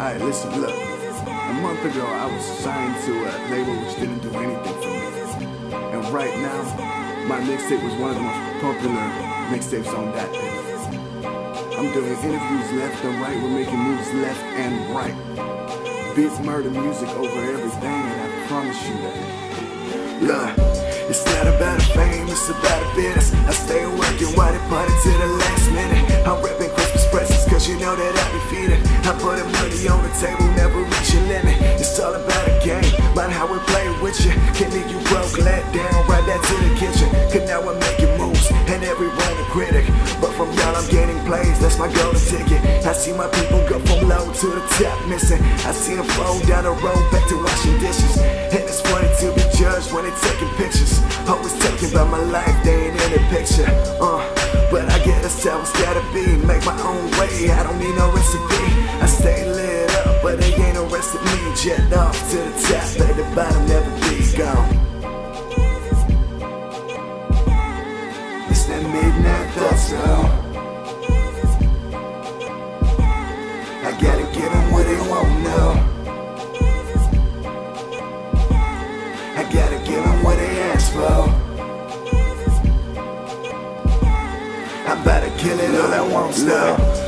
Alright, listen, look. A month ago, I was signed to a label which didn't do anything for me. And right now, my mixtape was one of the most popular mixtapes on that day. I'm doing interviews left and right, we're making moves left and right. Beat murder music over everything, and I promise you that. Look, it's not about a fame, it's about a business. I stay working while they party to the last minute. I'm repping Christmas presents, cause you know that I be feeding. I put the money on the table, never reach your limit. It's all about a game, about how we play with you. Can leave you broke, let down, right back to the kitchen. Cause now I'm making moves, and everyone a critic. But from y'all, I'm gaining plays, that's my golden ticket. I see my people go from low to the top, missing. I see them fall down the road, back to washing dishes. And it's funny to be judged when they're taking pictures. Always talking about my life, they ain't in the picture. Uh, but I get a self, gotta be, make my own arrested me. Jet off to the top, at the bottom, never be gone. It's that midnight thought, so I gotta what they. I gotta what they ask for. I'm to kill it all now.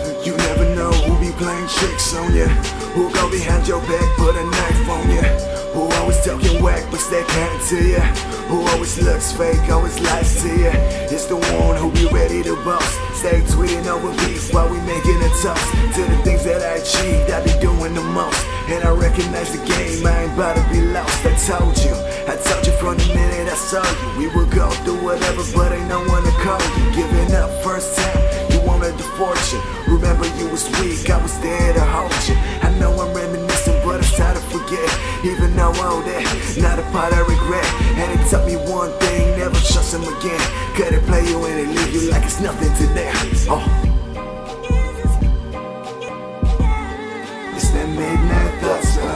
Be playing tricks on ya. Who go behind your back, put a knife on ya. Who always talking whack, but stay kind to ya. Who always looks fake, always lies to ya. It's the one who be ready to boss. Stay tweeting over beef while we making a toast. To the things that I achieved, I be doing the most. And I recognize the game, I ain't about to be lost. I told you, I told you from the minute I saw you. We would go through whatever, but ain't no one to call you. Giving up first time, wanted the fortune. Remember, you was weak, I was there to hold you. I know I'm reminiscing, but it's hard to forget. Even though all that, not a part I regret. And it taught me one thing, never trust him again. Cause they play you and they leave you like it's nothing to them. Oh. It's that midnight thought, so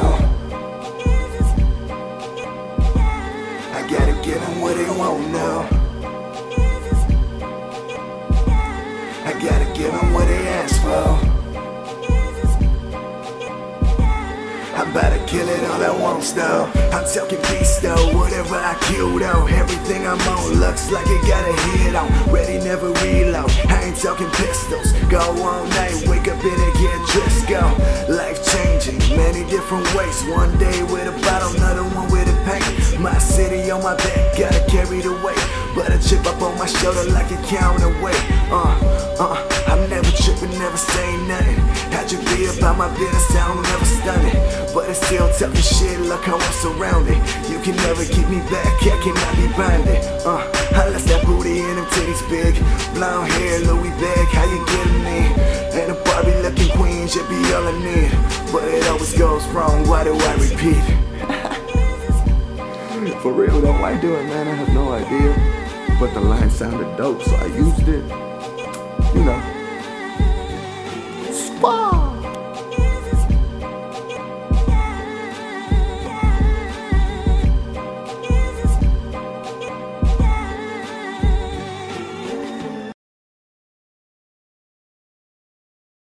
I gotta give what they want now. Kill it all at once though. I'm talking beast though, whatever I kill though. Everything I'm on looks like it got a hit on. Ready, never reload. I ain't talking pistols. Go all night, wake up in get dressed, go. Life changing, many different ways. One day with a bottle, another one with a paint. My city on my back, gotta carry the weight. But a chip up on my shoulder like a counterweight. Uh, uh, I'm never tripping, never saying nothing. How'd you be about my business? I don't never stun it. But it's still talking shit, look how I'm surrounded. You can never keep me back, I cannot be binded. Uh, I left that booty and them titties big. Blonde hair, Louis bag, how you getting me? And a Barbie looking queen should be all I need. But it always goes wrong, why do I repeat? For real though, why do it, man? I have no idea. But the line sounded dope, so I used it. You know. Squad!